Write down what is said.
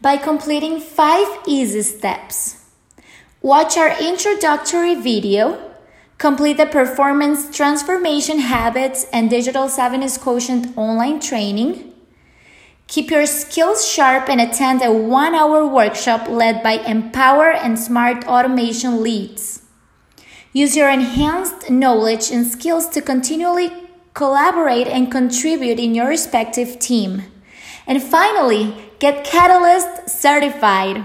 by completing five easy steps. Watch our introductory video, complete the Performance Transformation Habits and Digital Savviness Quotient online training, keep your skills sharp and attend a one hour workshop led by Empower and Smart Automation leads. Use your enhanced knowledge and skills to continually collaborate and contribute in your respective team. And finally, get Catalyst certified.